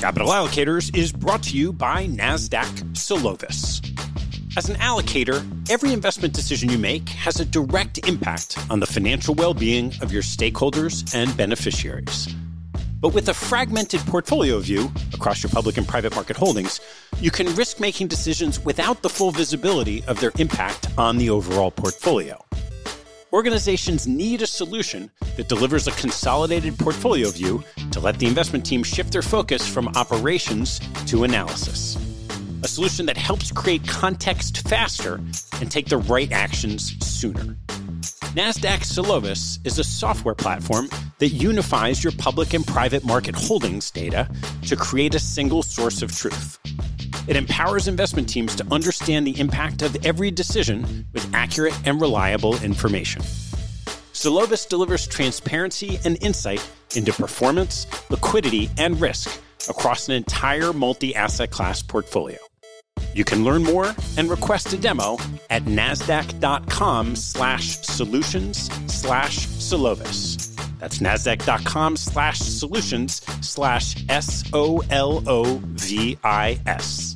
Capital Allocators is brought to you by NASDAQ Solovis. As an allocator, every investment decision you make has a direct impact on the financial well being of your stakeholders and beneficiaries. But with a fragmented portfolio view across your public and private market holdings, you can risk making decisions without the full visibility of their impact on the overall portfolio. Organizations need a solution that delivers a consolidated portfolio view to let the investment team shift their focus from operations to analysis. A solution that helps create context faster and take the right actions sooner. NASDAQ Solovis is a software platform that unifies your public and private market holdings data to create a single source of truth. It empowers investment teams to understand the impact of every decision with accurate and reliable information. Solovis delivers transparency and insight into performance, liquidity, and risk across an entire multi-asset class portfolio. You can learn more and request a demo at nasdaq.com slash solutions slash Solovis. That's nasdaq.com slash solutions slash S O L O V I S.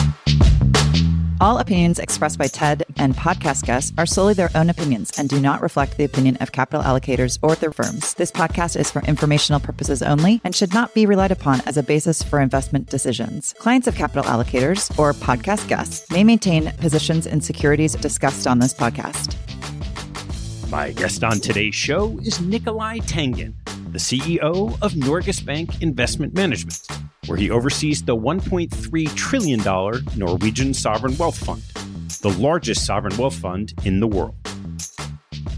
All opinions expressed by TED and podcast guests are solely their own opinions and do not reflect the opinion of capital allocators or their firms. This podcast is for informational purposes only and should not be relied upon as a basis for investment decisions. Clients of capital allocators or podcast guests may maintain positions in securities discussed on this podcast. My guest on today's show is Nicolai Tangen, the CEO of Norges Bank Investment Management, where he oversees the $1.3 trillion Norwegian Sovereign Wealth Fund, the largest sovereign wealth fund in the world.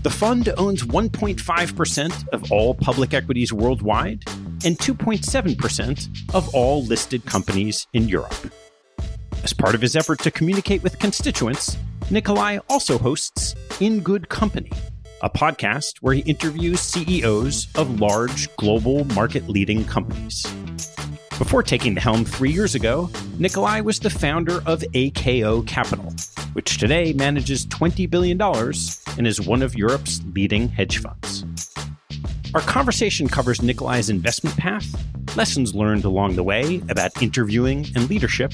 The fund owns 1.5% of all public equities worldwide and 2.7% of all listed companies in Europe. As part of his effort to communicate with constituents, Nicolai also hosts In Good Company, a podcast where he interviews CEOs of large global market leading companies. Before taking the helm three years ago, Nicolai was the founder of AKO Capital, which today manages $20 billion and is one of Europe's leading hedge funds. Our conversation covers Nicolai's investment path, lessons learned along the way about interviewing and leadership,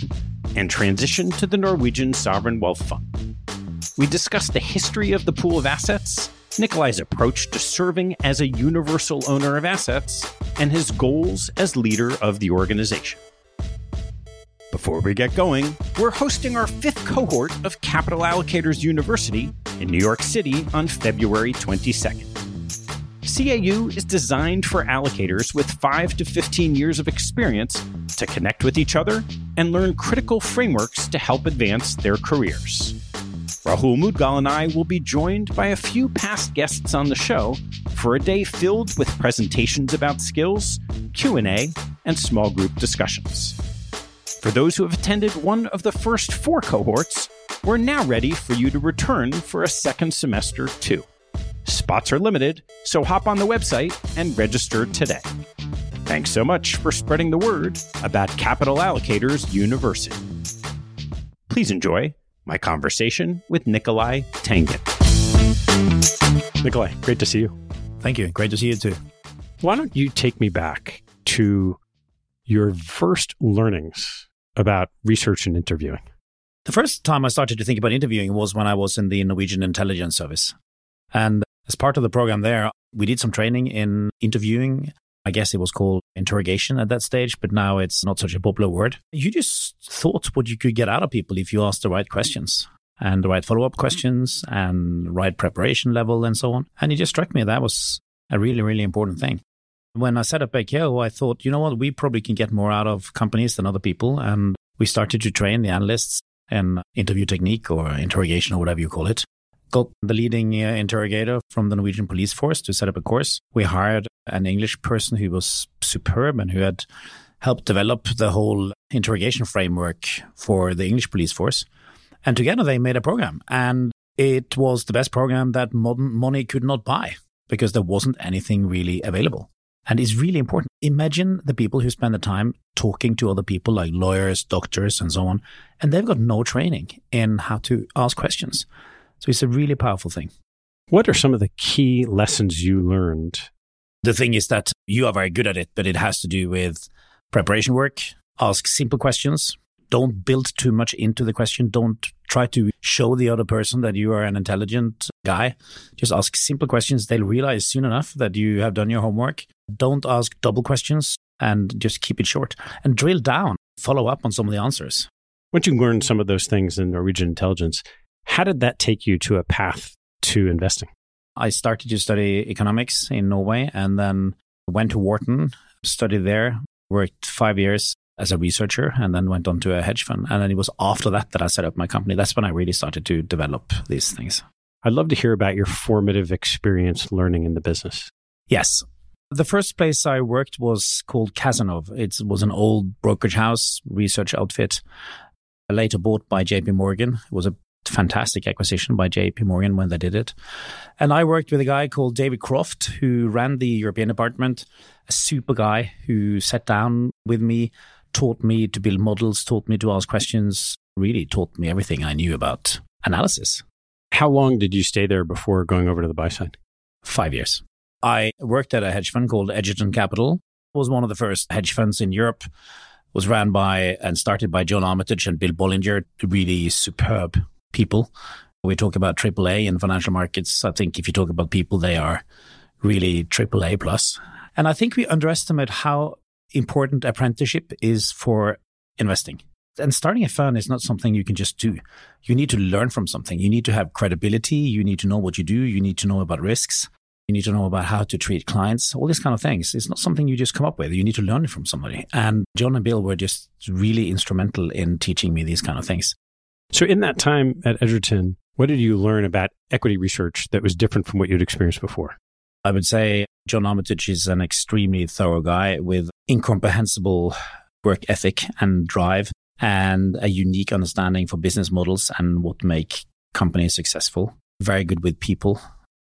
and transition to the Norwegian Sovereign Wealth Fund. We discuss the history of the pool of assets Nicolai's approach to serving as a universal owner of assets, and his goals as leader of the organization. Before we get going, we're hosting our fifth cohort of Capital Allocators University in New York City on February 22nd. CAU is designed for allocators with 5 to 15 years of experience to connect with each other and learn critical frameworks to help advance their careers. Rahul Mudgal and I will be joined by a few past guests on the show for a day filled with presentations about skills, Q&A, and small group discussions. For those who have attended one of the first four cohorts, we're now ready for you to return for a second semester too. Spots are limited, so hop on the website and register today. Thanks so much for spreading the word about Capital Allocators University. Please enjoy my conversation with Nicolai Tangen. Nicolai, great to see you. Thank you. Great to see you too. Why don't you take me back to your first learnings about research and interviewing? The first time I started to think about interviewing was when I was in the Norwegian Intelligence Service. And as part of the program there, we did some training in interviewing I guess it was called interrogation at that stage, but now it's not such a popular word. You just thought what you could get out of people if you asked the right questions and the right follow up mm-hmm. questions and right preparation level and so on. And it just struck me that was a really, really important thing. When I set up AKO, I thought, you know what, we probably can get more out of companies than other people. And we started to train the analysts in interview technique or interrogation or whatever you call it. Got the leading uh, interrogator from the Norwegian police force to set up a course. We hired an English person who was superb and who had helped develop the whole interrogation framework for the English police force. And together they made a program. And it was the best program that modern money could not buy because there wasn't anything really available. And it's really important. Imagine the people who spend the time talking to other people like lawyers, doctors, and so on, and they've got no training in how to ask questions. So it's a really powerful thing. What are some of the key lessons you learned? The thing is that you are very good at it, but it has to do with preparation work, ask simple questions, don't build too much into the question. Don't try to show the other person that you are an intelligent guy. Just ask simple questions. They'll realize soon enough that you have done your homework. Don't ask double questions and just keep it short and drill down. Follow up on some of the answers. Once you learned some of those things in Norwegian intelligence, how did that take you to a path to investing? I started to study economics in Norway and then went to Wharton, studied there, worked five years as a researcher and then went on to a hedge fund. And then it was after that that I set up my company. That's when I really started to develop these things. I'd love to hear about your formative experience learning in the business. Yes. The first place I worked was called Cazenove. It was an old brokerage house, research outfit, later bought by JP Morgan. It was a fantastic acquisition by JP Morgan when they did it. And I worked with a guy called David Croft, who ran the European department, a super guy who sat down with me, taught me to build models, taught me to ask questions, really taught me everything I knew about analysis. How long did you stay there before going over to the buy side? Five years. I worked at a hedge fund called Egerton Capital. It was one of the first hedge funds in Europe. Was ran by and started by John Armitage and Bill Bollinger, really superb people. We talk about AAA in financial markets. I think if you talk about people, they are really AAA plus. And I think we underestimate how important apprenticeship is for investing. And starting a fund is not something you can just do. You need to learn from something. You need to have credibility. You need to know what you do. You need to know about risks. You need to know about how to treat clients, all these kind of things. It's not something you just come up with. You need to learn it from somebody. And John and Bill were just really instrumental in teaching me these kind of things. So, in that time at Egerton, what did you learn about equity research that was different from what you'd experienced before? I would say John Armitage is an extremely thorough guy with incomprehensible work ethic and drive and a unique understanding for business models and what make companies successful. Very good with people.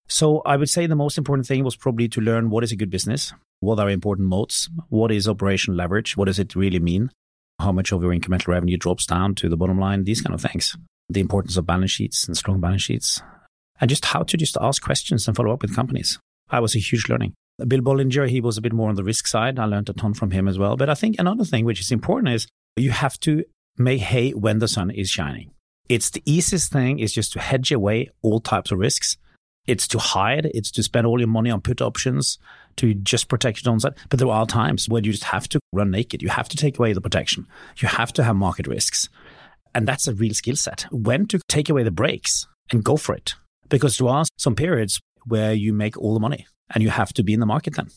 So I would say the most important thing was probably to learn what is a good business, what are important moats, what is operational leverage, what does it really mean, how much of your incremental revenue drops down to the bottom line, these kind of things. The importance of balance sheets and strong balance sheets, and just how to just ask questions and follow up with companies. I was a huge learning. Bill Bollinger, he was a bit more on the risk side. I learned a ton from him as well. But I think another thing which is important is you have to make hay when the sun is shining. It's the easiest thing is just to hedge away all types of risks. It's to hide. It's to spend all your money on put options to just protect your downside. But there are times where you just have to run naked. You have to take away the protection. You have to have market risks. And that's a real skill set. When to take away the brakes and go for it. Because there are some periods where you make all the money and you have to be in the market then.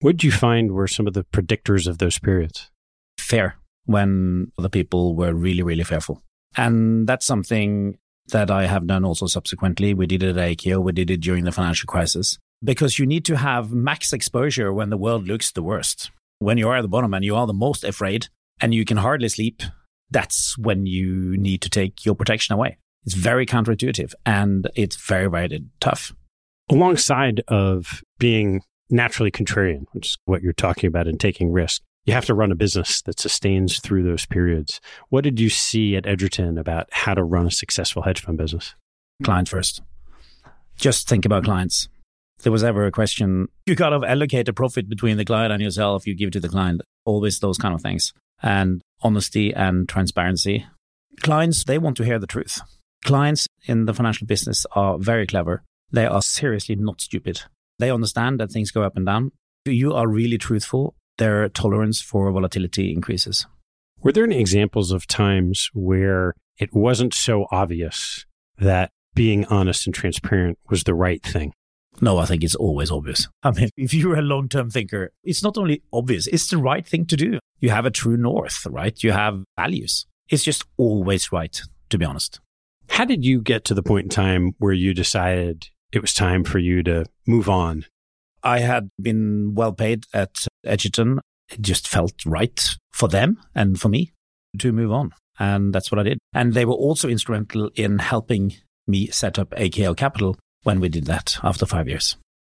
What did you find were some of the predictors of those periods? Fair, when other people were really, really fearful. And that's something that I have done also subsequently. We did it at AKO, we did it during the financial crisis, because you need to have max exposure when the world looks the worst. When you are at the bottom and you are the most afraid and you can hardly sleep, that's when you need to take your protection away. It's very counterintuitive and it's very, very tough alongside of being naturally contrarian, which is what you're talking about in taking risk, you have to run a business that sustains through those periods. What did you see at Egerton about how to run a successful hedge fund business? Client first. Just think about clients. If there was ever a question, you got to allocate the profit between the client and yourself, you give it to the client. Always those kind of things. And honesty and transparency. Clients, they want to hear the truth. Clients in the financial business are very clever they are seriously not stupid. They understand that things go up and down. You are really truthful, their tolerance for volatility increases. Were there any examples of times where it wasn't so obvious that being honest and transparent was the right thing? No, I think it's always obvious. I mean, if you're a long term thinker, it's not only obvious, it's the right thing to do. You have a true north, right? You have values. It's just always right, to be honest. How did you get to the point in time where you decided it was time for you to move on? I had been well paid at Egerton. It just felt right for them and for me to move on. And that's what I did. And they were also instrumental in helping me set up AKO Capital when we did that after five years.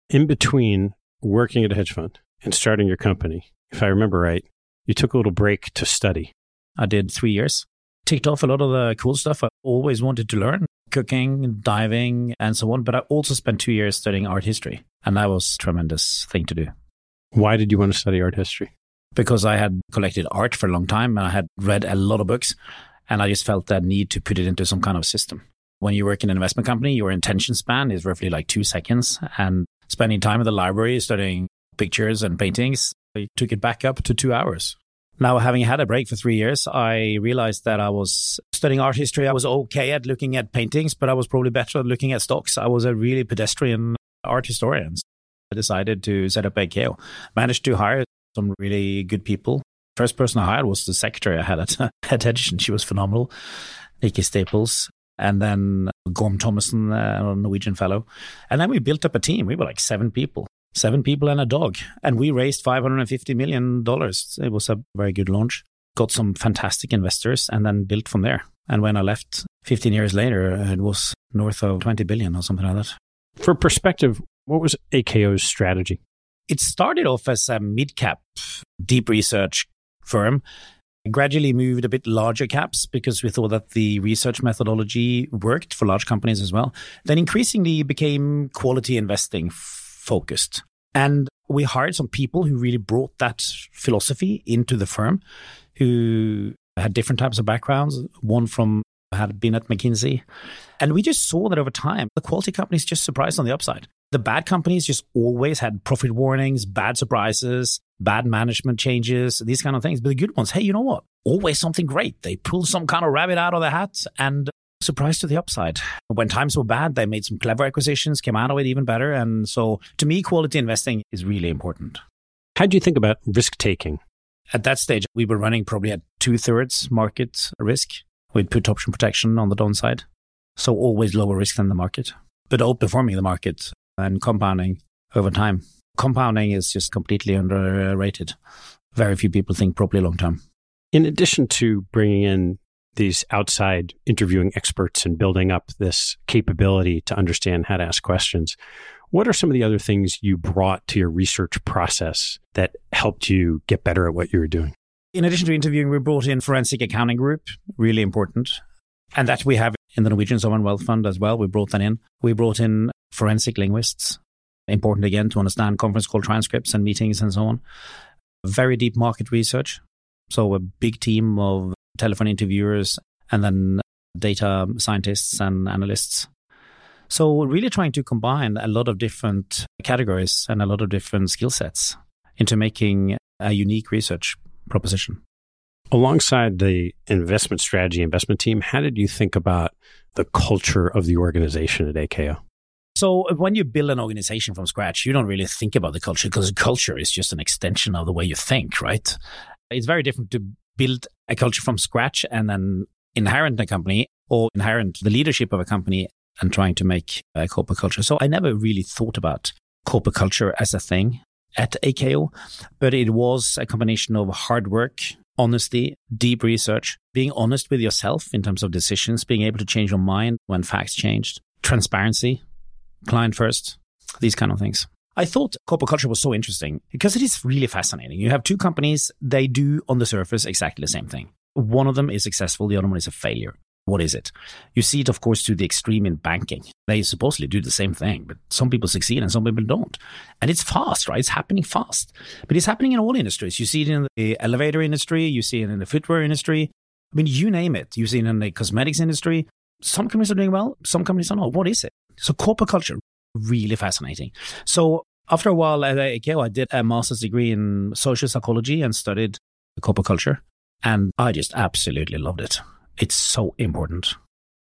In between working at a hedge fund and starting your company, if I remember right, you took a little break to study. I did three years. Ticked off a lot of the cool stuff I always wanted to learn cooking, diving, and so on. But I also spent two years studying art history. And that was a tremendous thing to do. Why did you want to study art history? Because I had collected art for a long time and I had read a lot of books. And I just felt that need to put it into some kind of system. When you work in an investment company, your attention span is roughly like two seconds. And spending time in the library studying pictures and paintings, I took it back up to two hours. Now, having had a break for three years, I realized that I was studying art history. I was okay at looking at paintings, but I was probably better at looking at stocks. I was a really pedestrian art historian. I decided to set up AKO. Managed to hire some really good people. First person I hired was the secretary I had at, at Edison. She was phenomenal. Nikki Staples. And then Gorm Thomassen, uh, a Norwegian fellow. And then we built up a team. We were like seven people seven people and a dog. And we raised $550 million. It was a very good launch. Got some fantastic investors and then built from there. And when I left 15 years later, it was north of 20 billion or something like that. For perspective, what was AKO's strategy? It started off as a mid cap deep research firm gradually moved a bit larger caps because we thought that the research methodology worked for large companies as well. Then increasingly became quality investing focused. And we hired some people who really brought that philosophy into the firm, who had different types of backgrounds. One from had been at McKinsey. And we just saw that over time, the quality companies just surprised on the upside. The bad companies just always had profit warnings, bad surprises, bad management changes, these kind of things. But the good ones, hey, you know what? Always something great. They pull some kind of rabbit out of the hat and surprise to the upside. When times were bad, they made some clever acquisitions, came out of it even better. And so to me, quality investing is really important. How do you think about risk taking? At that stage, we were running probably at two thirds market risk with put option protection on the downside. So always lower risk than the market, but outperforming the market and compounding over time. Compounding is just completely underrated. Very few people think properly long term. In addition to bringing in these outside interviewing experts and building up this capability to understand how to ask questions. What are some of the other things you brought to your research process that helped you get better at what you were doing? In addition to interviewing, we brought in forensic accounting group, really important. And that we have in the Norwegian Sovereign Wealth Fund as well. We brought that in. We brought in forensic linguists, important again to understand conference call transcripts and meetings and so on. Very deep market research. So a big team of telephone interviewers, and then data scientists and analysts. So we're really trying to combine a lot of different categories and a lot of different skill sets into making a unique research proposition. Alongside the investment strategy investment team, how did you think about the culture of the organization at AKO? So when you build an organization from scratch, you don't really think about the culture because culture is just an extension of the way you think, right? It's very different to build a culture from scratch and then inherit a company or inherit the leadership of a company and trying to make a corporate culture. So I never really thought about corporate culture as a thing at AKO, but it was a combination of hard work, honesty, deep research, being honest with yourself in terms of decisions, being able to change your mind when facts changed, transparency, client first, these kind of things. I thought corporate culture was so interesting because it is really fascinating. You have two companies, they do on the surface exactly the same thing. One of them is successful, the other one is a failure. What is it? You see it, of course, to the extreme in banking. They supposedly do the same thing, but some people succeed and some people don't. And it's fast, right? It's happening fast. But it's happening in all industries. You see it in the elevator industry, you see it in the footwear industry. I mean, you name it. You see it in the cosmetics industry. Some companies are doing well, some companies are not. What is it? So corporate culture, really fascinating. So after a while at AKO, I did a master's degree in social psychology and studied corporate culture. And I just absolutely loved it. It's so important.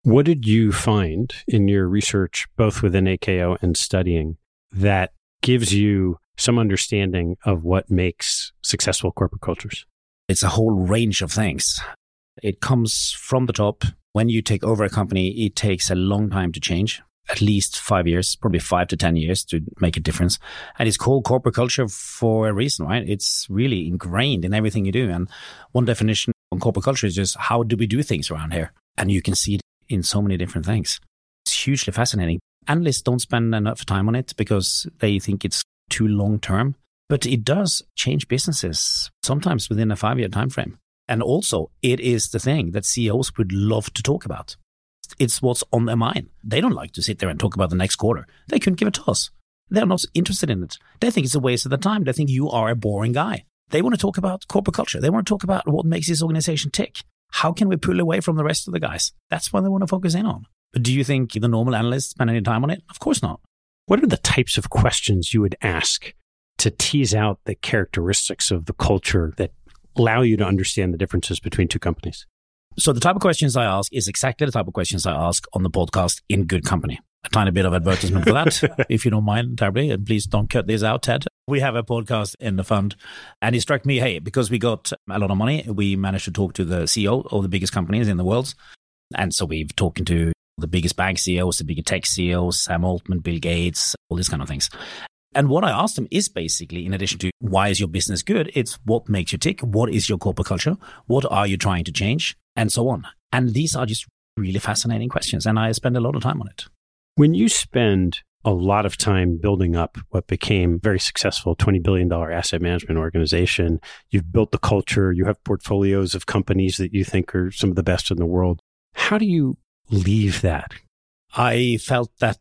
What did you find in your research, both within AKO and studying, that gives you some understanding of what makes successful corporate cultures? It's a whole range of things. It comes from the top when you take over a company, it takes a long time to change. At least five years, probably five to 10 years to make a difference. And it's called corporate culture for a reason, right? It's really ingrained in everything you do. And one definition on corporate culture is just how do we do things around here? And you can see it in so many different things. It's hugely fascinating. Analysts don't spend enough time on it because they think it's too long term, but it does change businesses sometimes within a five year time frame. And also, it is the thing that CEOs would love to talk about. It's what's on their mind. They don't like to sit there and talk about the next quarter. They couldn't give a toss. They're not interested in it. They think it's a waste of their time. They think you are a boring guy. They want to talk about corporate culture. They want to talk about what makes this organization tick. How can we pull away from the rest of the guys? That's what they want to focus in on. But do you think the normal analysts spend any time on it? Of course not. What are the types of questions you would ask to tease out the characteristics of the culture that allow you to understand the differences between two companies? So the type of questions I ask is exactly the type of questions I ask on the podcast in good company. A tiny bit of advertisement for that, if you don't mind terribly. And please don't cut this out, Ted. We have a podcast in the fund. And it struck me, hey, because we got a lot of money, we managed to talk to the CEO of the biggest companies in the world. And so we've talked to the biggest bank CEOs, the biggest tech CEOs, Sam Altman, Bill Gates, all these kind of things. And what I asked them is basically, in addition to why is your business good, it's what makes you tick, what is your corporate culture, what are you trying to change, and so on. And these are just really fascinating questions, and I spend a lot of time on it. When you spend a lot of time building up what became very successful $20 billion asset management organization, you've built the culture, you have portfolios of companies that you think are some of the best in the world. How do you leave that? I felt that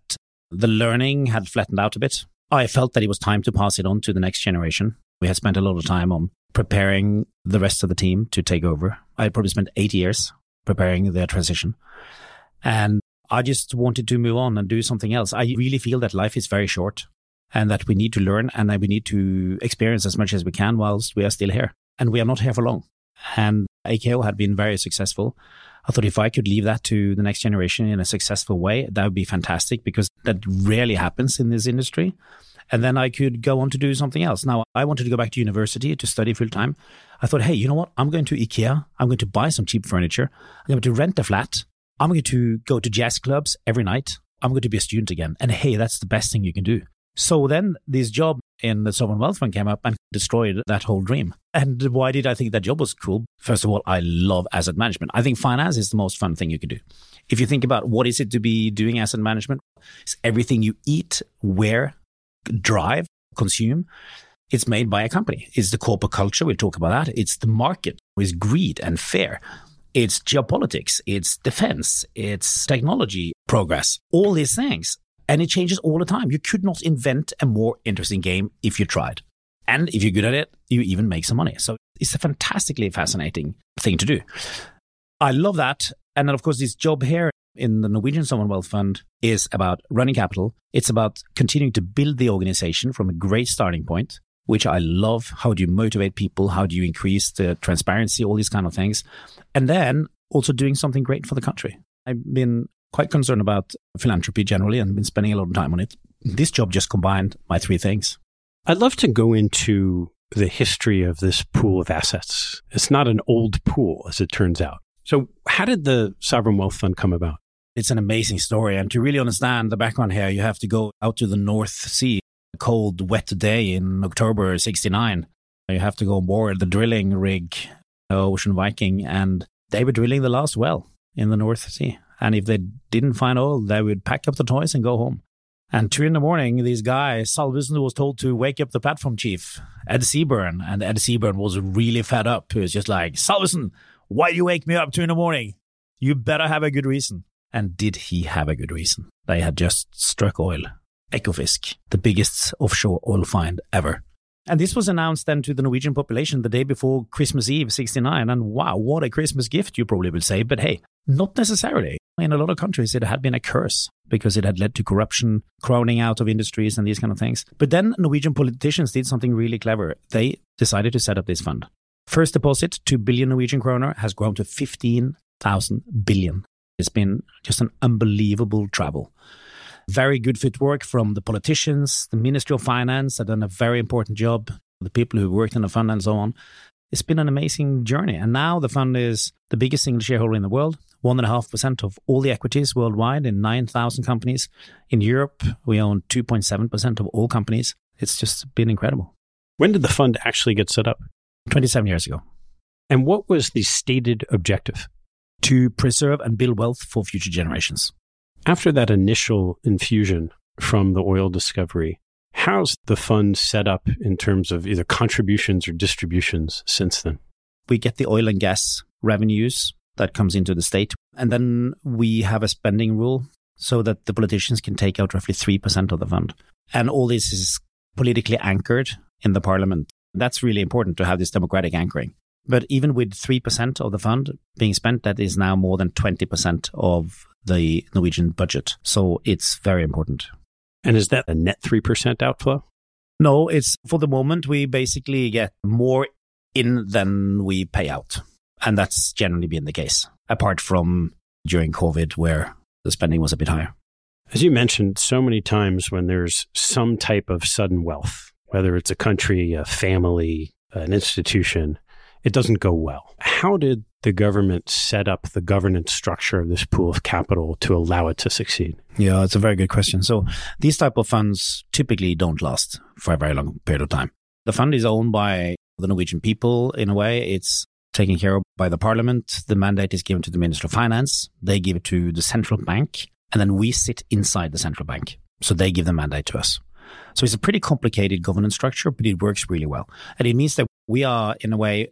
the learning had flattened out a bit. I felt that it was time to pass it on to the next generation. We had spent a lot of time on preparing the rest of the team to take over. I probably spent eight years preparing their transition. And I just wanted to move on and do something else. I really feel that life is very short and that we need to learn and that we need to experience as much as we can whilst we are still here. And we are not here for long. And AKO had been very successful. I thought if I could leave that to the next generation in a successful way, that would be fantastic because that rarely happens in this industry. And then I could go on to do something else. Now, I wanted to go back to university to study full time. I thought, hey, you know what? I'm going to IKEA. I'm going to buy some cheap furniture. I'm going to rent a flat. I'm going to go to jazz clubs every night. I'm going to be a student again. And hey, that's the best thing you can do. So then this job in the Sovereign Wealth Fund came up and destroyed that whole dream. And why did I think that job was cool? First of all, I love asset management. I think finance is the most fun thing you can do. If you think about what is it to be doing asset management, it's everything you eat, wear, drive, consume. It's made by a company. It's the corporate culture. We'll talk about that. It's the market. It's greed and fear. It's geopolitics. It's defense. It's technology progress. All these things and it changes all the time. You could not invent a more interesting game if you tried. And if you're good at it, you even make some money. So it's a fantastically fascinating thing to do. I love that. And then, of course, this job here in the Norwegian Sovereign Wealth Fund is about running capital. It's about continuing to build the organization from a great starting point, which I love. How do you motivate people? How do you increase the transparency? All these kind of things. And then also doing something great for the country. I've been quite concerned about philanthropy generally and been spending a lot of time on it. This job just combined my three things. I'd love to go into the history of this pool of assets. It's not an old pool, as it turns out. So, how did the Sovereign Wealth Fund come about? It's an amazing story. And to really understand the background here, you have to go out to the North Sea, cold, wet day in October 69. You have to go on board the drilling rig, uh, Ocean Viking, and they were drilling the last well in the North Sea. And if they didn't find oil, they would pack up the toys and go home. And two in the morning, these guys, Salvesen was told to wake up the platform chief, Ed Seaburn. And Ed Seaburn was really fed up. He was just like, Salvesen, why do you wake me up two in the morning? You better have a good reason. And did he have a good reason? They had just struck oil. Ekofisk, the biggest offshore oil find ever. And this was announced then to the Norwegian population the day before Christmas Eve 69. And wow, what a Christmas gift, you probably will say. But hey, not necessarily. In a lot of countries, it had been a curse because it had led to corruption, crowding out of industries, and these kind of things. But then Norwegian politicians did something really clever. They decided to set up this fund. First deposit, 2 billion Norwegian kroner, has grown to 15,000 billion. It's been just an unbelievable travel. Very good footwork from the politicians, the Ministry of Finance have done a very important job, the people who worked in the fund and so on. It's been an amazing journey. And now the fund is the biggest single shareholder in the world 1.5% of all the equities worldwide in 9,000 companies. In Europe, we own 2.7% of all companies. It's just been incredible. When did the fund actually get set up? 27 years ago. And what was the stated objective? To preserve and build wealth for future generations. After that initial infusion from the oil discovery, how's the fund set up in terms of either contributions or distributions since then? We get the oil and gas revenues that comes into the state. And then we have a spending rule so that the politicians can take out roughly 3% of the fund. And all this is politically anchored in the parliament. That's really important to have this democratic anchoring. But even with 3% of the fund being spent, that is now more than 20% of the Norwegian budget. So it's very important. And is that a net 3% outflow? No, it's for the moment, we basically get more in than we pay out. And that's generally been the case, apart from during COVID, where the spending was a bit higher. As you mentioned so many times, when there's some type of sudden wealth, whether it's a country, a family, an institution, it doesn't go well. How did the government set up the governance structure of this pool of capital to allow it to succeed? Yeah, it's a very good question. So these type of funds typically don't last for a very long period of time. The fund is owned by the Norwegian people in a way. It's taken care of by the parliament. The mandate is given to the Minister of Finance. They give it to the central bank. And then we sit inside the central bank. So they give the mandate to us. So it's a pretty complicated governance structure, but it works really well. And it means that we are, in a way,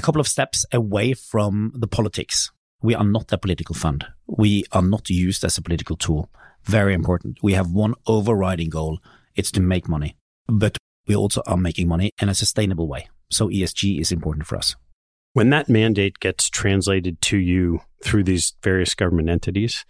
a couple of steps away from the politics. We are not a political fund. We are not used as a political tool. Very important. We have one overriding goal. It's to make money, but we also are making money in a sustainable way. So ESG is important for us. When that mandate gets translated to you through these various government entities,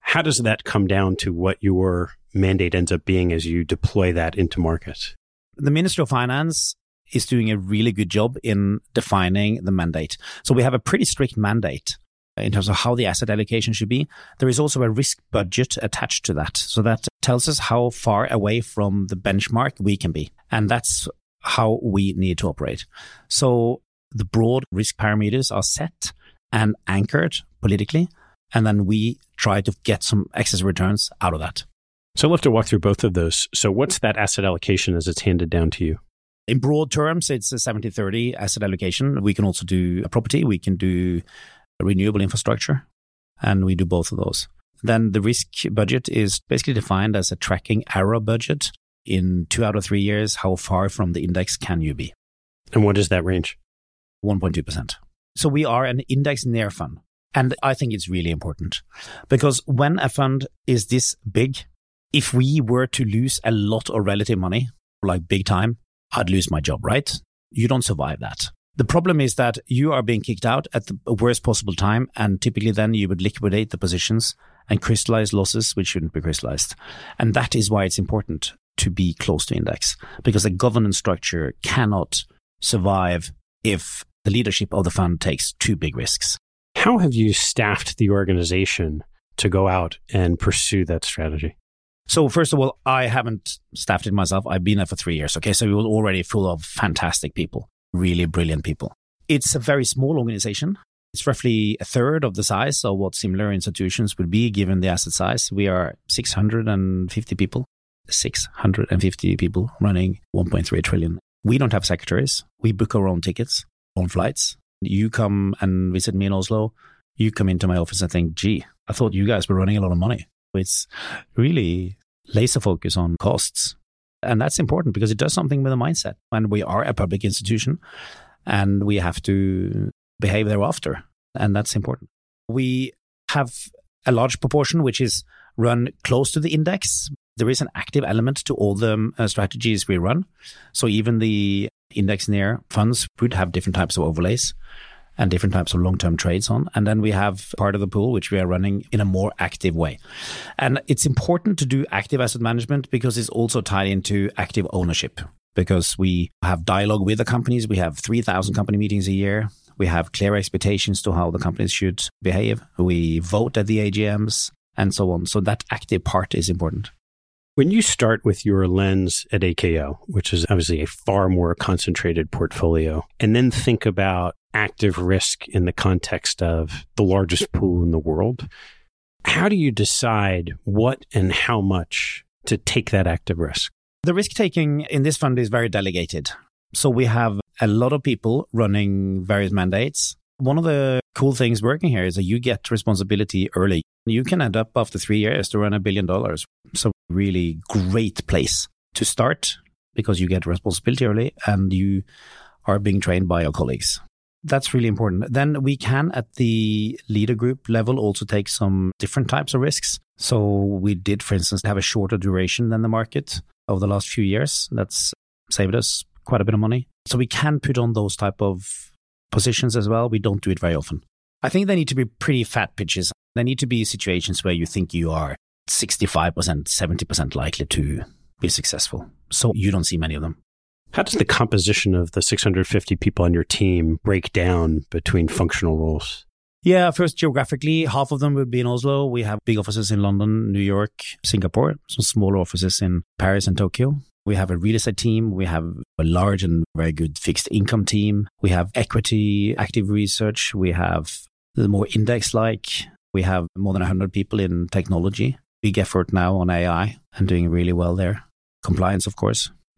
how does that come down to what your mandate ends up being as you deploy that into markets? The Minister of Finance is doing a really good job in defining the mandate. So we have a pretty strict mandate in terms of how the asset allocation should be. There is also a risk budget attached to that. So that tells us how far away from the benchmark we can be. And that's how we need to operate. So the broad risk parameters are set and anchored politically. And then we try to get some excess returns out of that. So I'll have to walk through both of those. So what's that asset allocation as it's handed down to you? In broad terms, it's a 70 30 asset allocation. We can also do a property, we can do renewable infrastructure, and we do both of those. Then the risk budget is basically defined as a tracking error budget. In two out of three years, how far from the index can you be? And what is that range? 1.2%. So we are an index near fund. And I think it's really important because when a fund is this big, if we were to lose a lot of relative money, like big time, I'd lose my job, right? You don't survive that. The problem is that you are being kicked out at the worst possible time. And typically then you would liquidate the positions and crystallize losses, which shouldn't be crystallized. And that is why it's important to be close to index because the governance structure cannot survive if the leadership of the fund takes too big risks. How have you staffed the organization to go out and pursue that strategy? So first of all, I haven't staffed it myself. I've been there for three years. Okay. So we were already full of fantastic people, really brilliant people. It's a very small organization. It's roughly a third of the size of what similar institutions would be given the asset size. We are 650 people, 650 people running 1.3 trillion. We don't have secretaries. We book our own tickets, own flights. You come and visit me in Oslo. You come into my office and think, gee, I thought you guys were running a lot of money. It's really laser focus on costs. And that's important because it does something with the mindset. And we are a public institution and we have to behave thereafter. And that's important. We have a large proportion which is run close to the index. There is an active element to all the uh, strategies we run. So even the index near funds would have different types of overlays and different types of long-term trades on. And then we have part of the pool, which we are running in a more active way. And it's important to do active asset management because it's also tied into active ownership because we have dialogue with the companies. We have 3,000 company meetings a year. We have clear expectations to how the companies should behave. We vote at the AGMs and so on. So that active part is important. When you start with your lens at AKO, which is obviously a far more concentrated portfolio, and then think about active risk in the context of the largest pool in the world. How do you decide what and how much to take that active risk? The risk taking in this fund is very delegated. So we have a lot of people running various mandates. One of the cool things working here is that you get responsibility early. You can end up after three years to run a billion dollars. So really great place to start because you get responsibility early and you are being trained by your colleagues. That's really important. Then we can, at the leader group level, also take some different types of risks. So we did, for instance, have a shorter duration than the market over the last few years. That's saved us quite a bit of money. So we can put on those type of positions as well. We don't do it very often. I think they need to be pretty fat pitches. They need to be situations where you think you are 65%, 70% likely to be successful. So you don't see many of them. How does the composition of the 650 people on your team break down between functional roles? Yeah, first geographically, half of them would be in Oslo. We have big offices in London, New York, Singapore, some smaller offices in Paris and Tokyo. We have a real estate team. We have a large and very good fixed income team. We have equity, active research. We have the more index like. We have more than 100 people in technology. Big effort now on AI and doing really well there. Compliance, of course.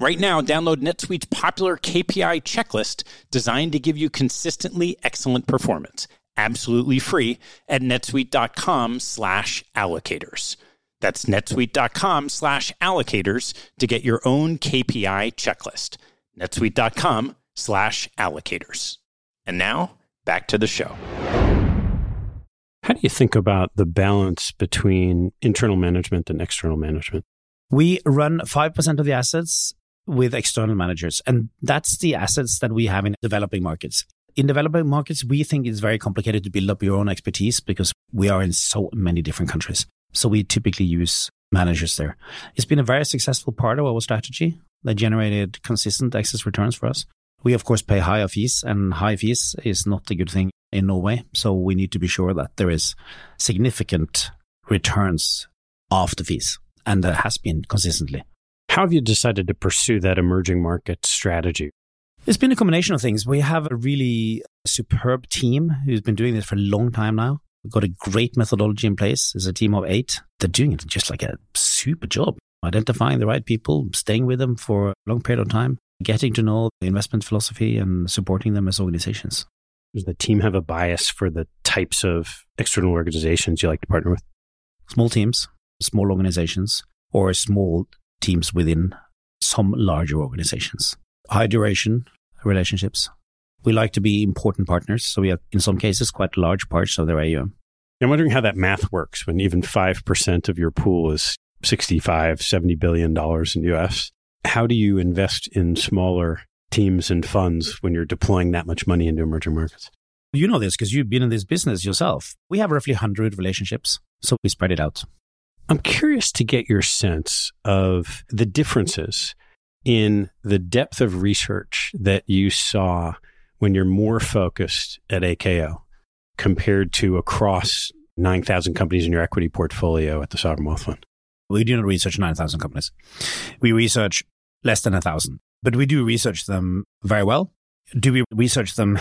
Right now, download NetSuite's popular KPI checklist designed to give you consistently excellent performance, absolutely free at netsuite.com slash allocators. That's netsuite.com slash allocators to get your own KPI checklist. netsuite.com slash allocators. And now, back to the show. How do you think about the balance between internal management and external management? We run 5% of the assets with external managers. And that's the assets that we have in developing markets. In developing markets, we think it's very complicated to build up your own expertise because we are in so many different countries. So we typically use managers there. It's been a very successful part of our strategy that generated consistent excess returns for us. We, of course, pay higher fees, and high fees is not a good thing in Norway. So we need to be sure that there is significant returns after fees, and there has been consistently. How have you decided to pursue that emerging market strategy? It's been a combination of things. We have a really superb team who's been doing this for a long time now. We've got a great methodology in place. There's a team of eight. They're doing it just like a super job, identifying the right people, staying with them for a long period of time, getting to know the investment philosophy and supporting them as organizations. Does the team have a bias for the types of external organizations you like to partner with? Small teams, small organizations, or small teams within some larger organizations. High duration relationships. We like to be important partners. So we have, in some cases, quite large parts of their AUM. I'm wondering how that math works when even 5% of your pool is 65, 70 billion dollars in US. How do you invest in smaller teams and funds when you're deploying that much money into emerging markets? You know this because you've been in this business yourself. We have roughly 100 relationships, so we spread it out. I'm curious to get your sense of the differences in the depth of research that you saw when you're more focused at AKO compared to across 9,000 companies in your equity portfolio at the Sovereign Wealth Fund. We do not research 9,000 companies. We research less than 1,000, but we do research them very well. Do we research them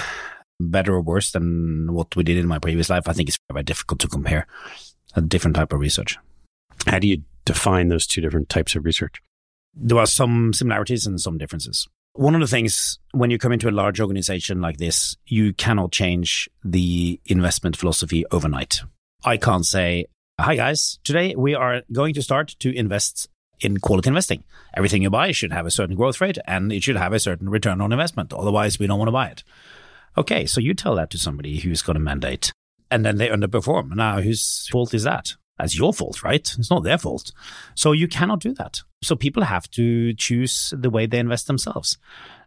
better or worse than what we did in my previous life? I think it's very difficult to compare a different type of research. How do you define those two different types of research? There are some similarities and some differences. One of the things when you come into a large organization like this, you cannot change the investment philosophy overnight. I can't say Hi, guys. Today we are going to start to invest in quality investing. Everything you buy should have a certain growth rate and it should have a certain return on investment. Otherwise, we don't want to buy it. Okay, so you tell that to somebody who's got a mandate and then they underperform. Now, whose fault is that? That's your fault, right? It's not their fault. So you cannot do that. So people have to choose the way they invest themselves.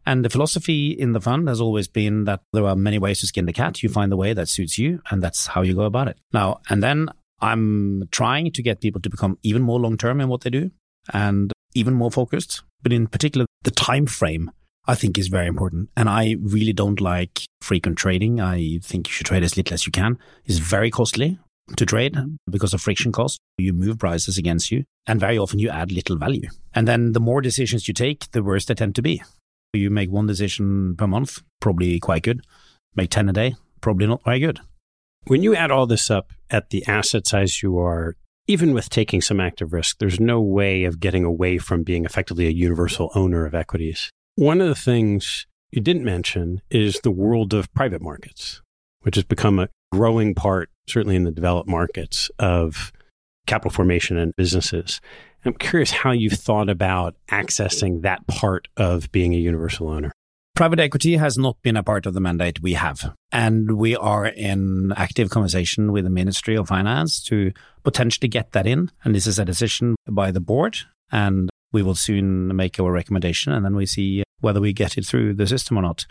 And the philosophy in the fund has always been that there are many ways to skin the cat. You find the way that suits you, and that's how you go about it. Now, and then I'm trying to get people to become even more long term in what they do and even more focused. But in particular, the time frame I think is very important. And I really don't like frequent trading. I think you should trade as little as you can. It's very costly to trade because of friction cost. You move prices against you and very often you add little value. And then the more decisions you take, the worse they tend to be. You make one decision per month, probably quite good. Make 10 a day, probably not very good. When you add all this up at the asset size you are, even with taking some active risk, there's no way of getting away from being effectively a universal owner of equities. One of the things you didn't mention is the world of private markets, which has become a growing part, certainly in the developed markets, of capital formation and businesses. I'm curious how you've thought about accessing that part of being a universal owner. Private equity has not been a part of the mandate we have. And we are in active conversation with the Ministry of Finance to potentially get that in. And this is a decision by the board. And we will soon make our recommendation and then we see whether we get it through the system or not.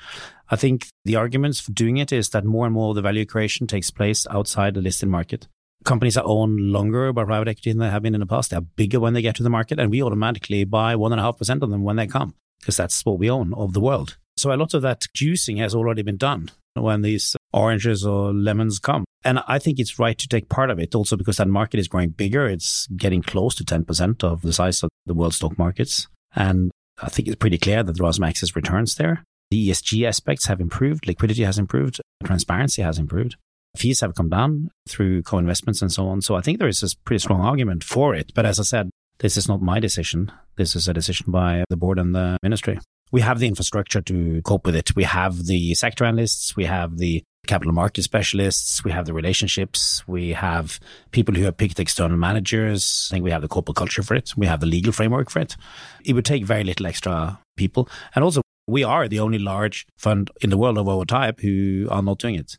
I think the arguments for doing it is that more and more of the value creation takes place outside the listed market. Companies are owned longer by private equity than they have been in the past. They are bigger when they get to the market, and we automatically buy 1.5% of them when they come because that's what we own of the world. So a lot of that juicing has already been done when these oranges or lemons come. And I think it's right to take part of it also because that market is growing bigger. It's getting close to 10% of the size of the world stock markets. And I think it's pretty clear that some excess returns there. The ESG aspects have improved, liquidity has improved, transparency has improved. Fees have come down through co-investments and so on. So I think there is a pretty strong argument for it. But as I said, this is not my decision. This is a decision by the board and the ministry we have the infrastructure to cope with it. We have the sector analysts, we have the capital market specialists, we have the relationships, we have people who have picked external managers. I think we have the corporate culture for it. We have the legal framework for it. It would take very little extra people. And also, we are the only large fund in the world of our type who are not doing it.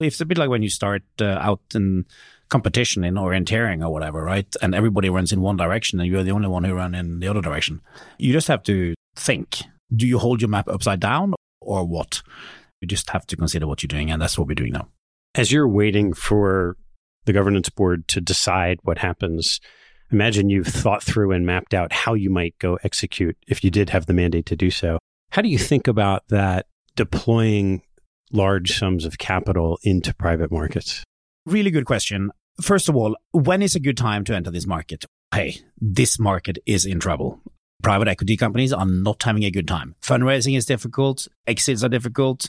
It's a bit like when you start uh, out in competition in orienteering or whatever, right? And everybody runs in one direction and you're the only one who run in the other direction. You just have to think do you hold your map upside down or what? You just have to consider what you're doing, and that's what we're doing now. As you're waiting for the governance board to decide what happens, imagine you've thought through and mapped out how you might go execute if you did have the mandate to do so. How do you think about that deploying large sums of capital into private markets? Really good question. First of all, when is a good time to enter this market? Hey, this market is in trouble private equity companies are not having a good time. Fundraising is difficult, exits are difficult,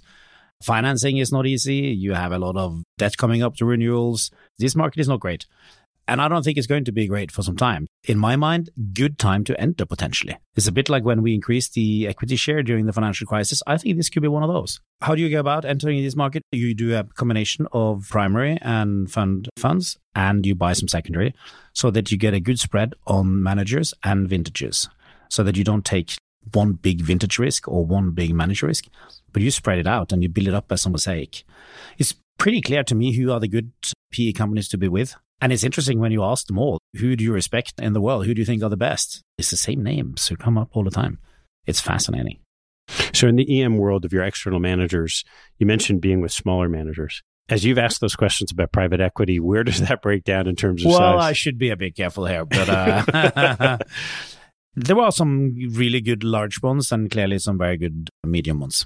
financing is not easy. You have a lot of debt coming up to renewals. This market is not great. And I don't think it's going to be great for some time. In my mind, good time to enter potentially. It's a bit like when we increased the equity share during the financial crisis. I think this could be one of those. How do you go about entering this market? You do a combination of primary and fund funds, and you buy some secondary so that you get a good spread on managers and vintages so that you don't take one big vintage risk or one big manager risk, but you spread it out and you build it up as a mosaic. It's pretty clear to me who are the good PE companies to be with. And it's interesting when you ask them all, who do you respect in the world? Who do you think are the best? It's the same names who come up all the time. It's fascinating. So, in the EM world of your external managers, you mentioned being with smaller managers. As you've asked those questions about private equity, where does that break down in terms of well, size? Well, I should be a bit careful here, but uh, There were some really good large ones and clearly some very good medium ones.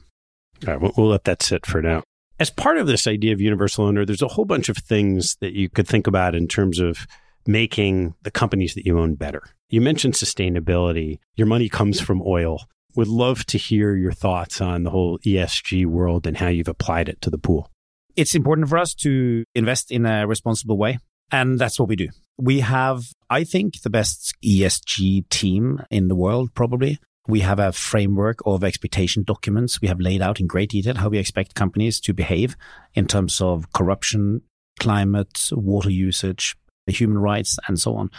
All right, we'll, we'll let that sit for now. As part of this idea of universal owner, there's a whole bunch of things that you could think about in terms of making the companies that you own better. You mentioned sustainability. Your money comes from oil. Would love to hear your thoughts on the whole ESG world and how you've applied it to the pool. It's important for us to invest in a responsible way. And that's what we do. We have, I think, the best ESG team in the world, probably. We have a framework of expectation documents. We have laid out in great detail how we expect companies to behave in terms of corruption, climate, water usage, human rights, and so on.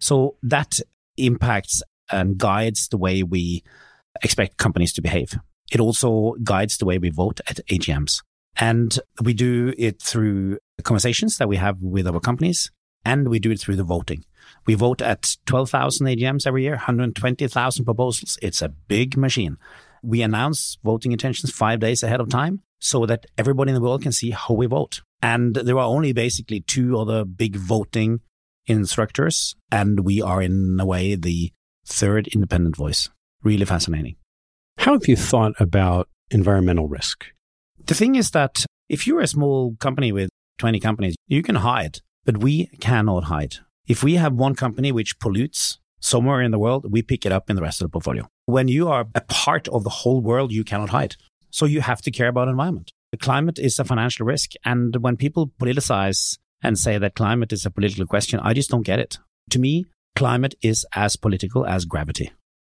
So that impacts and guides the way we expect companies to behave. It also guides the way we vote at AGMs. And we do it through conversations that we have with our companies, and we do it through the voting. We vote at 12,000 AGMs every year, 120,000 proposals. It's a big machine. We announce voting intentions five days ahead of time so that everybody in the world can see how we vote. And there are only basically two other big voting instructors, and we are in a way the third independent voice. Really fascinating. How have you thought about environmental risk? The thing is that if you're a small company with 20 companies, you can hide, but we cannot hide. If we have one company which pollutes somewhere in the world, we pick it up in the rest of the portfolio. When you are a part of the whole world, you cannot hide. So you have to care about environment. The climate is a financial risk. And when people politicize and say that climate is a political question, I just don't get it. To me, climate is as political as gravity.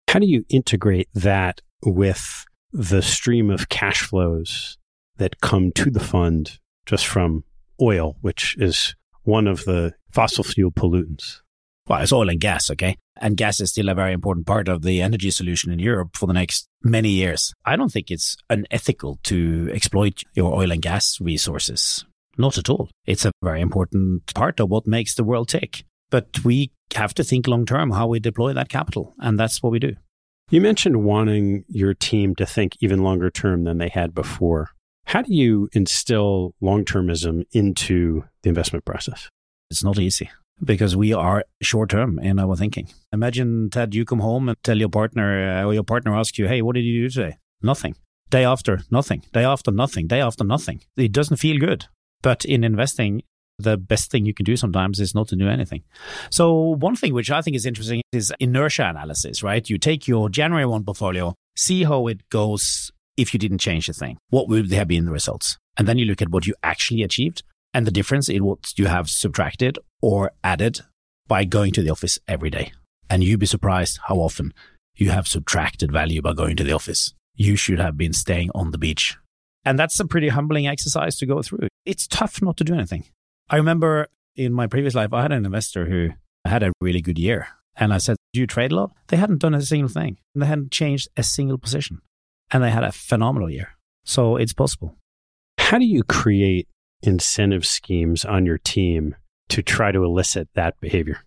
How do you integrate that with the stream of cash flows that come to the fund just from oil, which is one of the fossil fuel pollutants? Well, it's oil and gas, okay? And gas is still a very important part of the energy solution in Europe for the next many years. I don't think it's unethical to exploit your oil and gas resources. Not at all. It's a very important part of what makes the world tick. But we have to think long term how we deploy that capital. And that's what we do. You mentioned wanting your team to think even longer term than they had before. How do you instill long termism into the investment process? It's not easy because we are short term in our thinking. Imagine, Ted, you come home and tell your partner, uh, or your partner asks you, Hey, what did you do today? Nothing. Day after, nothing. Day after, nothing. Day after, nothing. It doesn't feel good. But in investing, the best thing you can do sometimes is not to do anything. So one thing which I think is interesting is inertia analysis, right? You take your January 1 portfolio, see how it goes if you didn't change a thing. What would have been the results? And then you look at what you actually achieved and the difference in what you have subtracted or added by going to the office every day. And you'd be surprised how often you have subtracted value by going to the office. You should have been staying on the beach. And that's a pretty humbling exercise to go through. It's tough not to do anything. I remember in my previous life, I had an investor who had a really good year. And I said, Do you trade a lot? They hadn't done a single thing. They hadn't changed a single position. And they had a phenomenal year. So it's possible. How do you create incentive schemes on your team to try to elicit that behavior?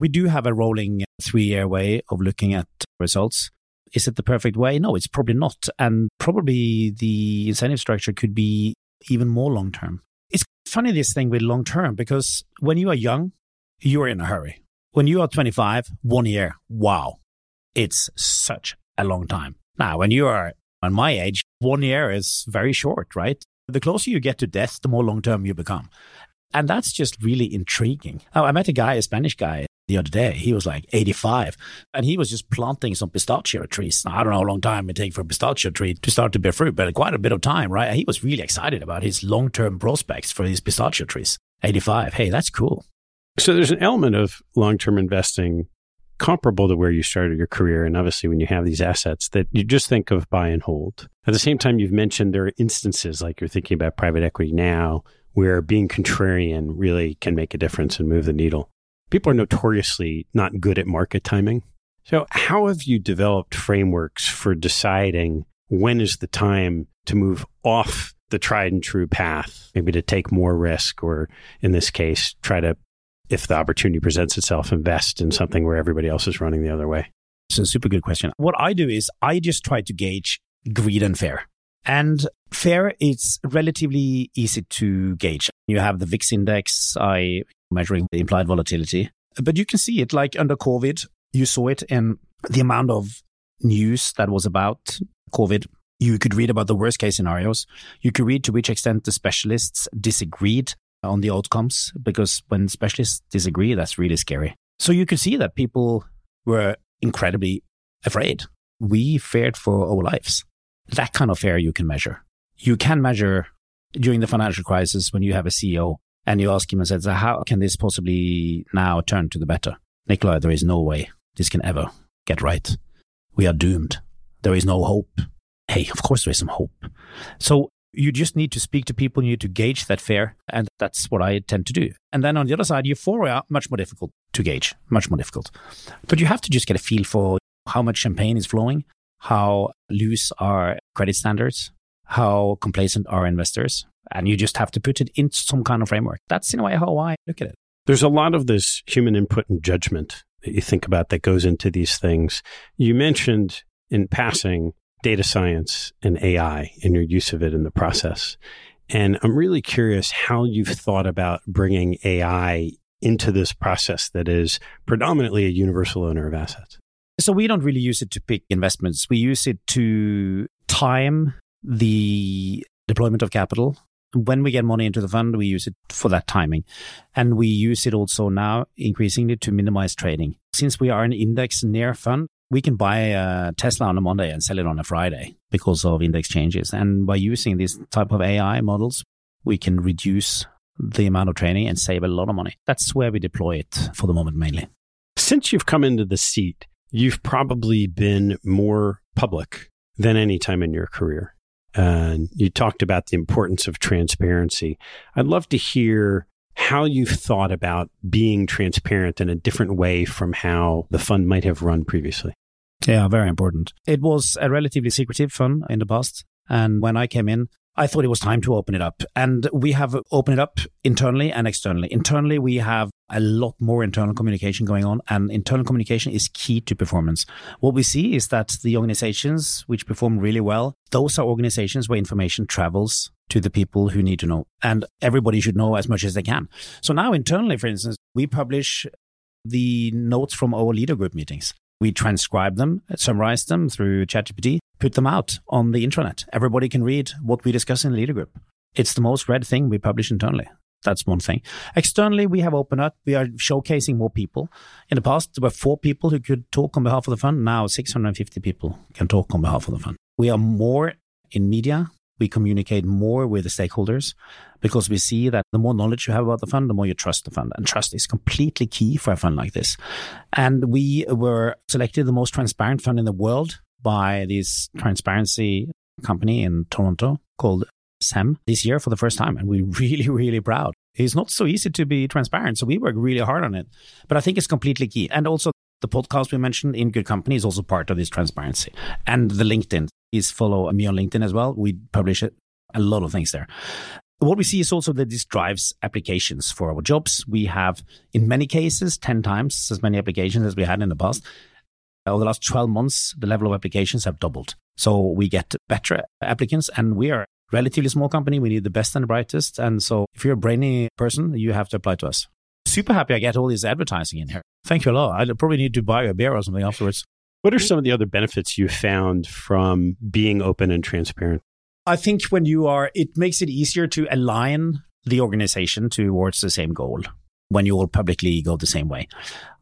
We do have a rolling three year way of looking at results. Is it the perfect way? No, it's probably not. And probably the incentive structure could be even more long term. It's funny, this thing with long term, because when you are young, you're in a hurry. When you are 25, one year, wow, it's such a long time. Now, when you are on my age, one year is very short, right? The closer you get to death, the more long term you become. And that's just really intriguing. Now, I met a guy, a Spanish guy, the other day. He was like 85 and he was just planting some pistachio trees. I don't know how long time it takes for a pistachio tree to start to bear fruit, but quite a bit of time, right? He was really excited about his long term prospects for his pistachio trees. 85. Hey, that's cool. So there's an element of long term investing comparable to where you started your career. And obviously, when you have these assets that you just think of buy and hold. At the same time, you've mentioned there are instances like you're thinking about private equity now where being contrarian really can make a difference and move the needle. People are notoriously not good at market timing. So, how have you developed frameworks for deciding when is the time to move off the tried and true path, maybe to take more risk, or in this case, try to if the opportunity presents itself, invest in something where everybody else is running the other way? It's a super good question. What I do is I just try to gauge greed and fear. And fear is relatively easy to gauge. You have the VIX index, I measuring the implied volatility, but you can see it like under COVID. You saw it in the amount of news that was about COVID. You could read about the worst case scenarios. You could read to which extent the specialists disagreed on the outcomes because when specialists disagree, that's really scary. So you could see that people were incredibly afraid. We feared for our lives. That kind of fear you can measure. You can measure during the financial crisis when you have a CEO and you ask him and says, how can this possibly now turn to the better? Nicolai, there is no way this can ever get right. We are doomed. There is no hope. Hey, of course there is some hope. So You just need to speak to people, you need to gauge that fear. And that's what I tend to do. And then on the other side, euphoria, much more difficult to gauge, much more difficult. But you have to just get a feel for how much champagne is flowing, how loose are credit standards, how complacent are investors. And you just have to put it into some kind of framework. That's in a way how I look at it. There's a lot of this human input and judgment that you think about that goes into these things. You mentioned in passing data science and AI and your use of it in the process. And I'm really curious how you've thought about bringing AI into this process that is predominantly a universal owner of assets. So we don't really use it to pick investments. We use it to time the deployment of capital. When we get money into the fund, we use it for that timing. And we use it also now increasingly to minimize trading. Since we are an index near fund, we can buy a Tesla on a Monday and sell it on a Friday because of index changes. And by using this type of AI models, we can reduce the amount of training and save a lot of money. That's where we deploy it for the moment mainly. Since you've come into the seat, you've probably been more public than any time in your career. And you talked about the importance of transparency. I'd love to hear how you've thought about being transparent in a different way from how the fund might have run previously. Yeah, very important. It was a relatively secretive fund in the past. And when I came in, I thought it was time to open it up. And we have opened it up internally and externally. Internally, we have a lot more internal communication going on, and internal communication is key to performance. What we see is that the organizations which perform really well, those are organizations where information travels to the people who need to know. And everybody should know as much as they can. So now internally, for instance, we publish the notes from our leader group meetings. We transcribe them, summarize them through ChatGPT, put them out on the intranet. Everybody can read what we discuss in the leader group. It's the most read thing we publish internally. That's one thing. Externally, we have opened up. We are showcasing more people. In the past, there were four people who could talk on behalf of the fund. Now, 650 people can talk on behalf of the fund. We are more in media. We communicate more with the stakeholders because we see that the more knowledge you have about the fund, the more you trust the fund. And trust is completely key for a fund like this. And we were selected the most transparent fund in the world by this transparency company in Toronto called SEM this year for the first time. And we're really, really proud. It's not so easy to be transparent. So we work really hard on it. But I think it's completely key. And also the podcast we mentioned in Good Company is also part of this transparency. And the LinkedIn is follow me on LinkedIn as well. We publish a lot of things there. What we see is also that this drives applications for our jobs. We have, in many cases, 10 times as many applications as we had in the past. Over the last 12 months, the level of applications have doubled. So we get better applicants and we are relatively small company. We need the best and the brightest. And so if you're a brainy person, you have to apply to us. Super happy I get all this advertising in here. Thank you a lot. I probably need to buy a beer or something afterwards. What are some of the other benefits you found from being open and transparent? I think when you are, it makes it easier to align the organization towards the same goal when you all publicly go the same way.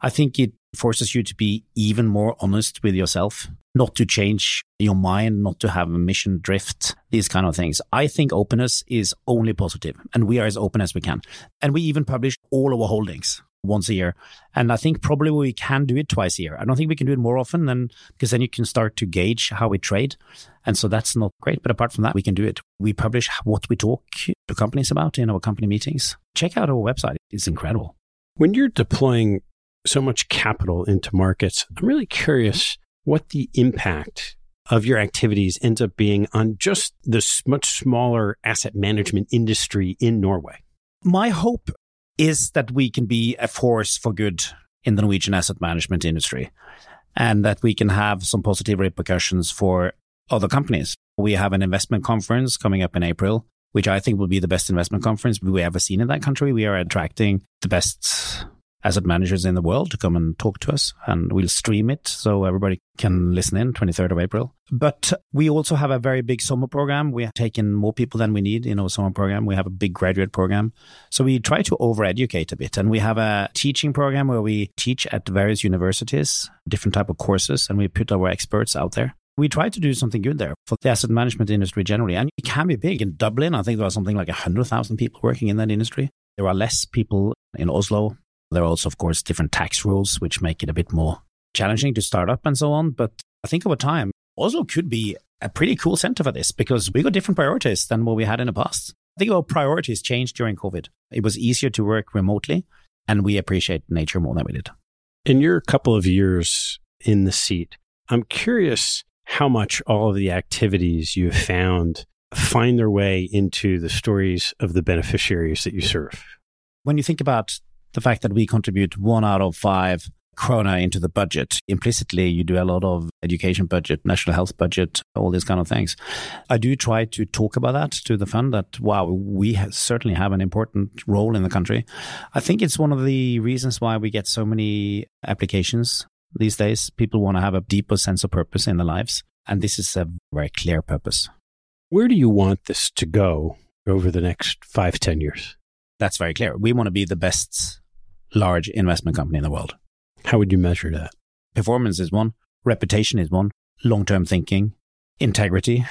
I think it forces you to be even more honest with yourself, not to change your mind, not to have a mission drift, these kind of things. I think openness is only positive and we are as open as we can. And we even publish all our holdings once a year. And I think probably we can do it twice a year. I don't think we can do it more often than because then you can start to gauge how we trade. And so that's not great. But apart from that, we can do it. We publish what we talk to companies about in our company meetings. Check out our website. It's incredible. When you're deploying so much capital into markets. I'm really curious what the impact of your activities ends up being on just this much smaller asset management industry in Norway. My hope is that we can be a force for good in the Norwegian asset management industry and that we can have some positive repercussions for other companies. We have an investment conference coming up in April, which I think will be the best investment conference we ever seen in that country. We are attracting the best asset managers in the world to come and talk to us and we'll stream it so everybody can listen in 23rd of April. But we also have a very big summer program. We have taken more people than we need in our summer program. We have a big graduate program. So we try to over-educate a bit and we have a teaching program where we teach at various universities, different type of courses and we put our experts out there. We try to do something good there for the asset management industry generally. And it can be big. In Dublin, I think there are something like 100,000 people working in that industry. There are less people in Oslo there are also, of course, different tax rules, which make it a bit more challenging to start up and so on. But I think over time, Oslo could be a pretty cool center for this because we got different priorities than what we had in the past. I think our priorities changed during COVID. It was easier to work remotely and we appreciate nature more than we did. In your couple of years in the seat, I'm curious how much all of the activities you have found find their way into the stories of the beneficiaries that you serve. When you think about the fact that we contribute one out of five krona into the budget. Implicitly, you do a lot of education budget, national health budget, all these kind of things. I do try to talk about that to the fund that, wow, we certainly have an important role in the country. I think it's one of the reasons why we get so many applications these days. People want to have a deeper sense of purpose in their lives. And this is a very clear purpose. Where do you want this to go over the next five, ten years? That's very clear. We want to be the best large investment company in the world. How would you measure that? Performance is one, reputation is one, long term thinking, integrity,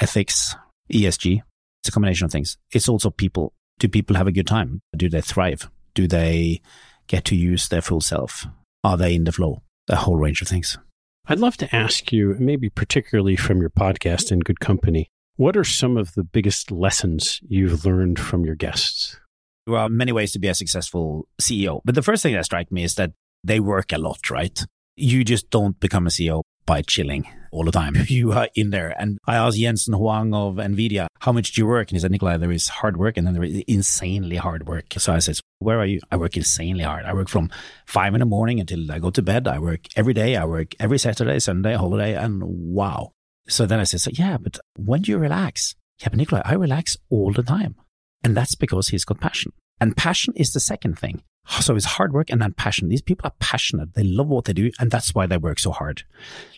ethics, ESG. It's a combination of things. It's also people. Do people have a good time? Do they thrive? Do they get to use their full self? Are they in the flow? A whole range of things. I'd love to ask you, maybe particularly from your podcast in good company, what are some of the biggest lessons you've learned from your guests? There are many ways to be a successful CEO. But the first thing that strikes me is that they work a lot, right? You just don't become a CEO by chilling all the time. You are in there. And I asked Jensen Huang of NVIDIA, how much do you work? And he said, Nicolai, there is hard work and then there is insanely hard work. So I said, where are you? I work insanely hard. I work from five in the morning until I go to bed. I work every day. I work every Saturday, Sunday, holiday. And wow. So then I said, so yeah, but when do you relax? Yeah, but Nicolai, I relax all the time. And that's because he's got passion. And passion is the second thing. So it's hard work and then passion. These people are passionate. They love what they do. And that's why they work so hard.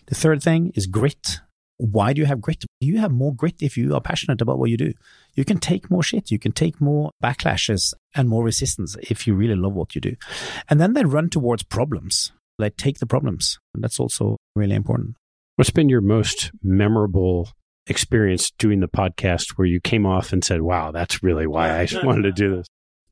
The third thing is grit. Why do you have grit? You have more grit if you are passionate about what you do. You can take more shit. You can take more backlashes and more resistance if you really love what you do. And then they run towards problems. They take the problems. And that's also really important. What's been your most memorable experience doing the podcast where you came off and said, wow, that's really why I wanted to do this?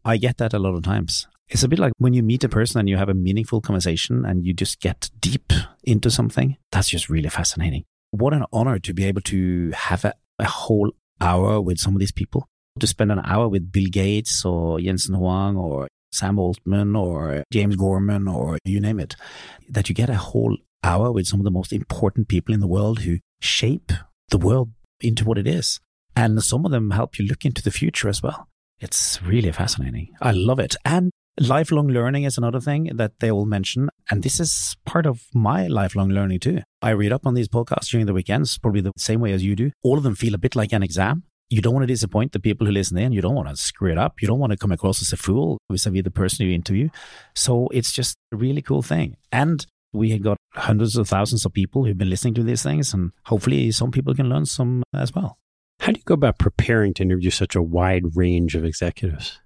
I get that a lot of times. It's a bit like when you meet a person and you have a meaningful conversation and you just get deep into something. That's just really fascinating. What an honor to be able to have a, a whole hour with some of these people, to spend an hour with Bill Gates or Jensen Huang or Sam Altman or James Gorman or you name it, that you get a whole hour with some of the most important people in the world who shape the world into what it is. And some of them help you look into the future as well. It's really fascinating. I love it. And Lifelong learning is another thing that they all mention. And this is part of my lifelong learning too. I read up on these podcasts during the weekends, probably the same way as you do. All of them feel a bit like an exam. You don't want to disappoint the people who listen in. You don't want to screw it up. You don't want to come across as a fool vis-a-vis the person you interview. So it's just a really cool thing. And we have got hundreds of thousands of people who've been listening to these things and hopefully some people can learn some uh, as well. How do you go about preparing to interview such a wide range of executives?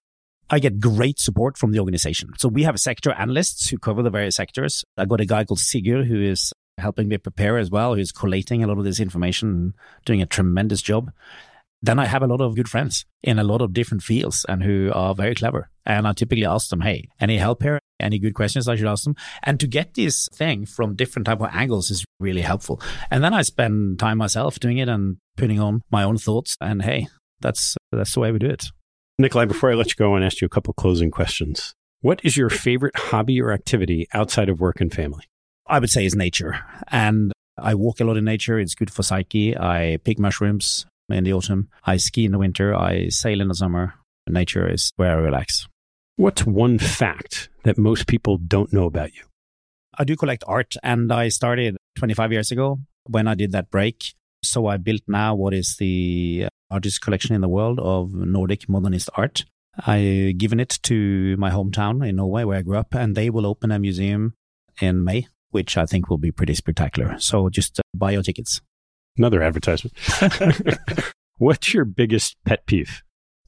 I get great support from the organization. So we have sector analysts who cover the various sectors. I got a guy called Sigurd who is helping me prepare as well, who's collating a lot of this information and doing a tremendous job. Then I have a lot of good friends in a lot of different fields and who are very clever. And I typically ask them, hey, any help here? Any good questions I should ask them? And to get this thing from different type of angles is really helpful. And then I spend time myself doing it and putting on my own thoughts. And hey, that's that's the way we do it. Nicolai, before I let you go, I want to ask you a couple closing questions. What is your favorite hobby or activity outside of work and family? I would say is nature. And I walk a lot in nature. It's good for psyche. I pick mushrooms in the autumn. I ski in the winter. I sail in the summer. Nature is where I relax. What's one fact that most people don't know about you? I do collect art and I started 25 years ago when I did that break. So I built now what is the largest collection in the world of Nordic modernist art. I've given it to my hometown in Norway where I grew up and they will open a museum in May, which I think will be pretty spectacular. So just uh, buy your tickets. Another advertisement. What's your biggest pet peeve?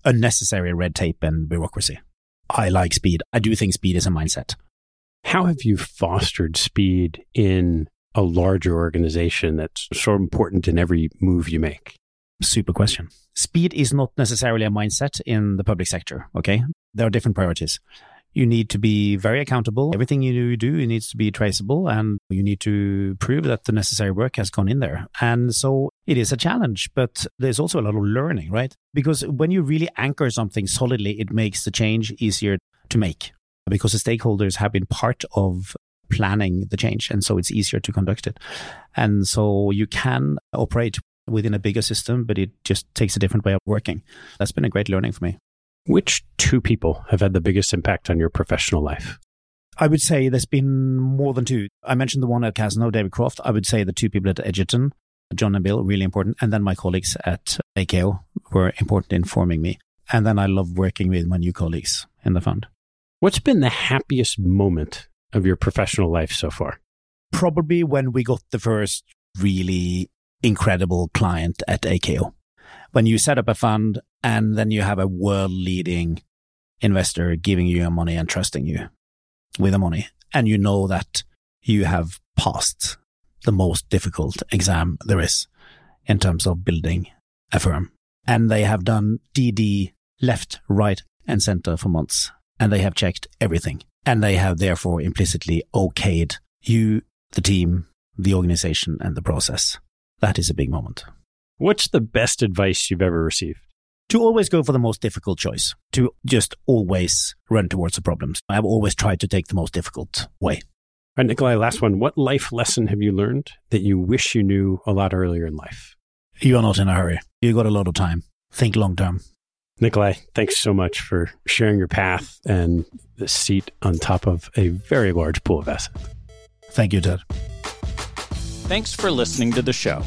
Unnecessary red tape and bureaucracy. I like speed. I do think speed is a mindset. How have you fostered speed in a larger organization that's so important in every move you make? Super question. Speed is not necessarily a mindset in the public sector. Okay. There are different priorities. You need to be very accountable. Everything you do it needs to be traceable and you need to prove that the necessary work has gone in there. And so it is a challenge, but there's also a lot of learning, right? Because when you really anchor something solidly, it makes the change easier to make because the stakeholders have been part of planning the change. And so it's easier to conduct it. And so you can operate within a bigger system, but it just takes a different way of working. That's been a great learning for me. Which two people have had the biggest impact on your professional life? I would say there's been more than two. I mentioned the one at Cazenove, David Croft. I would say the two people at Egerton, John and Bill, really important. And then my colleagues at AKO were important in forming me. And then I love working with my new colleagues in the fund. What's been the happiest moment of your professional life so far? Probably when we got the first really incredible client at AKO when you set up a fund and then you have a world leading investor giving you your money and trusting you with the money, and you know that you have passed the most difficult exam there is in terms of building a firm. And they have done DD left, right, and center for months, and they have checked everything. And they have therefore implicitly okayed you, the team, the organization, and the process. That is a big moment. What's the best advice you've ever received? To always go for the most difficult choice, to just always run towards the problems. I've always tried to take the most difficult way. All right, Nicolai, last one. What life lesson have you learned that you wish you knew a lot earlier in life? You are not in a hurry. You got a lot of time. Think long term. Nicolai, thanks so much for sharing your path and the seat on top of a very large pool of assets. Thank you, Ted. Thanks for listening to the show.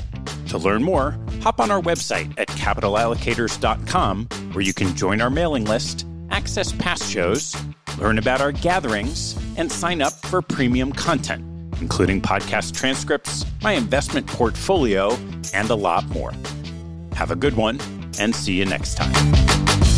To learn more, hop on our website at capitalallocators.com, where you can join our mailing list, access past shows, learn about our gatherings, and sign up for premium content, including podcast transcripts, my investment portfolio, and a lot more. Have a good one, and see you next time.